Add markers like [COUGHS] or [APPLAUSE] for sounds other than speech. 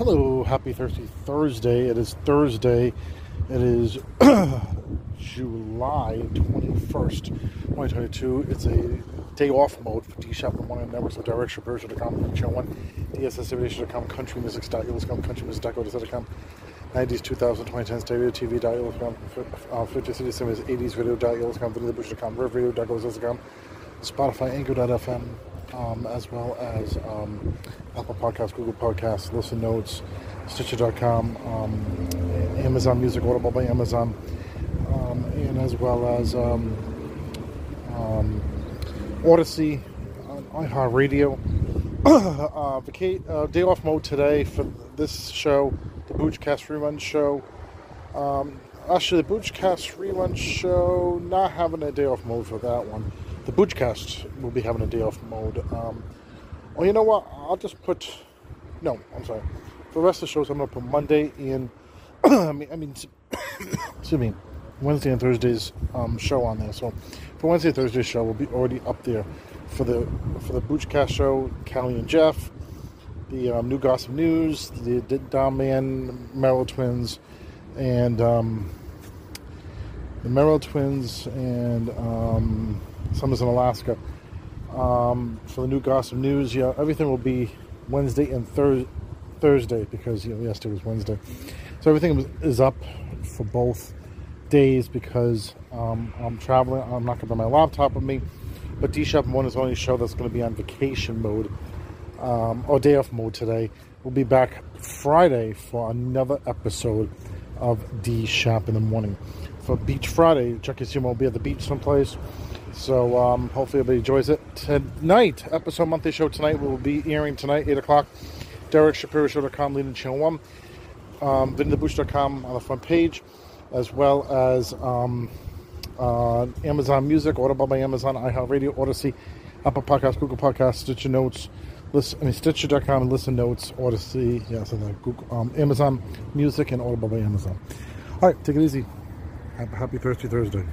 Hello, happy Thursday. Thursday. It is Thursday. It is [CLEARS THROAT] July 21st, 2022. It's a day off mode for D Shop and One Networks of Direction Version.com, Channel 1, DSS.com, CountryMusic.com, CountryMusic.com, 90s, 2000, 2010s, Stereo TV.com, uh, 50 City Cinemas, 80s Video.com, VidioTheButcher.com, RivRadio.com, Spotify, Anchor.fm, um, as well as um, Apple Podcasts, Google Podcasts, Listen Notes, Stitcher.com, um, Amazon Music, Audible by Amazon, um, and as well as um, Odyssey, iHeartRadio. [COUGHS] uh, vacate, uh, day off mode today for this show, the Boochcast Rerun Show. Um, actually, the Boochcast Rerun Show, not having a day off mode for that one the Boochcast will be having a day off mode. Um, well, you know what? I'll just put. No, I'm sorry. For the rest of the shows, I'm going to put Monday and. [CLEARS THROAT] I mean, I mean, [COUGHS] excuse me, Wednesday and Thursday's um, show on there. So for Wednesday Thursday's show, we'll be already up there for the for the Boochcast show. Callie and Jeff, the um, new gossip news, the Dom Man, Merrell Twins, and um, the Merrell Twins and. Um, Summers in Alaska. Um, for the new gossip news, yeah, everything will be Wednesday and Thursday because you know yesterday was Wednesday, so everything is up for both days because um, I'm traveling. I'm not going to bring my laptop with me, but D Shop One is the only show that's going to be on vacation mode um, or day off mode today. We'll be back Friday for another episode of D Shop in the morning. For Beach Friday, Chucky Sumo will be at the beach someplace. So um, hopefully everybody enjoys it. Tonight, episode monthly show tonight we will be airing tonight, 8 o'clock. Derek DerekShapiroShow.com, leading channel 1. Um, VinTheBooch.com on the front page, as well as um, uh, Amazon Music, Audible by Amazon, iHeartRadio, Odyssey, Apple Podcasts, Google Podcasts, Stitcher Notes, listen, I mean, Stitcher.com and Listen Notes, Odyssey, yes, and Google, um, Amazon Music, and Audible by Amazon. All right, take it easy. Happy Thursday, Thursday.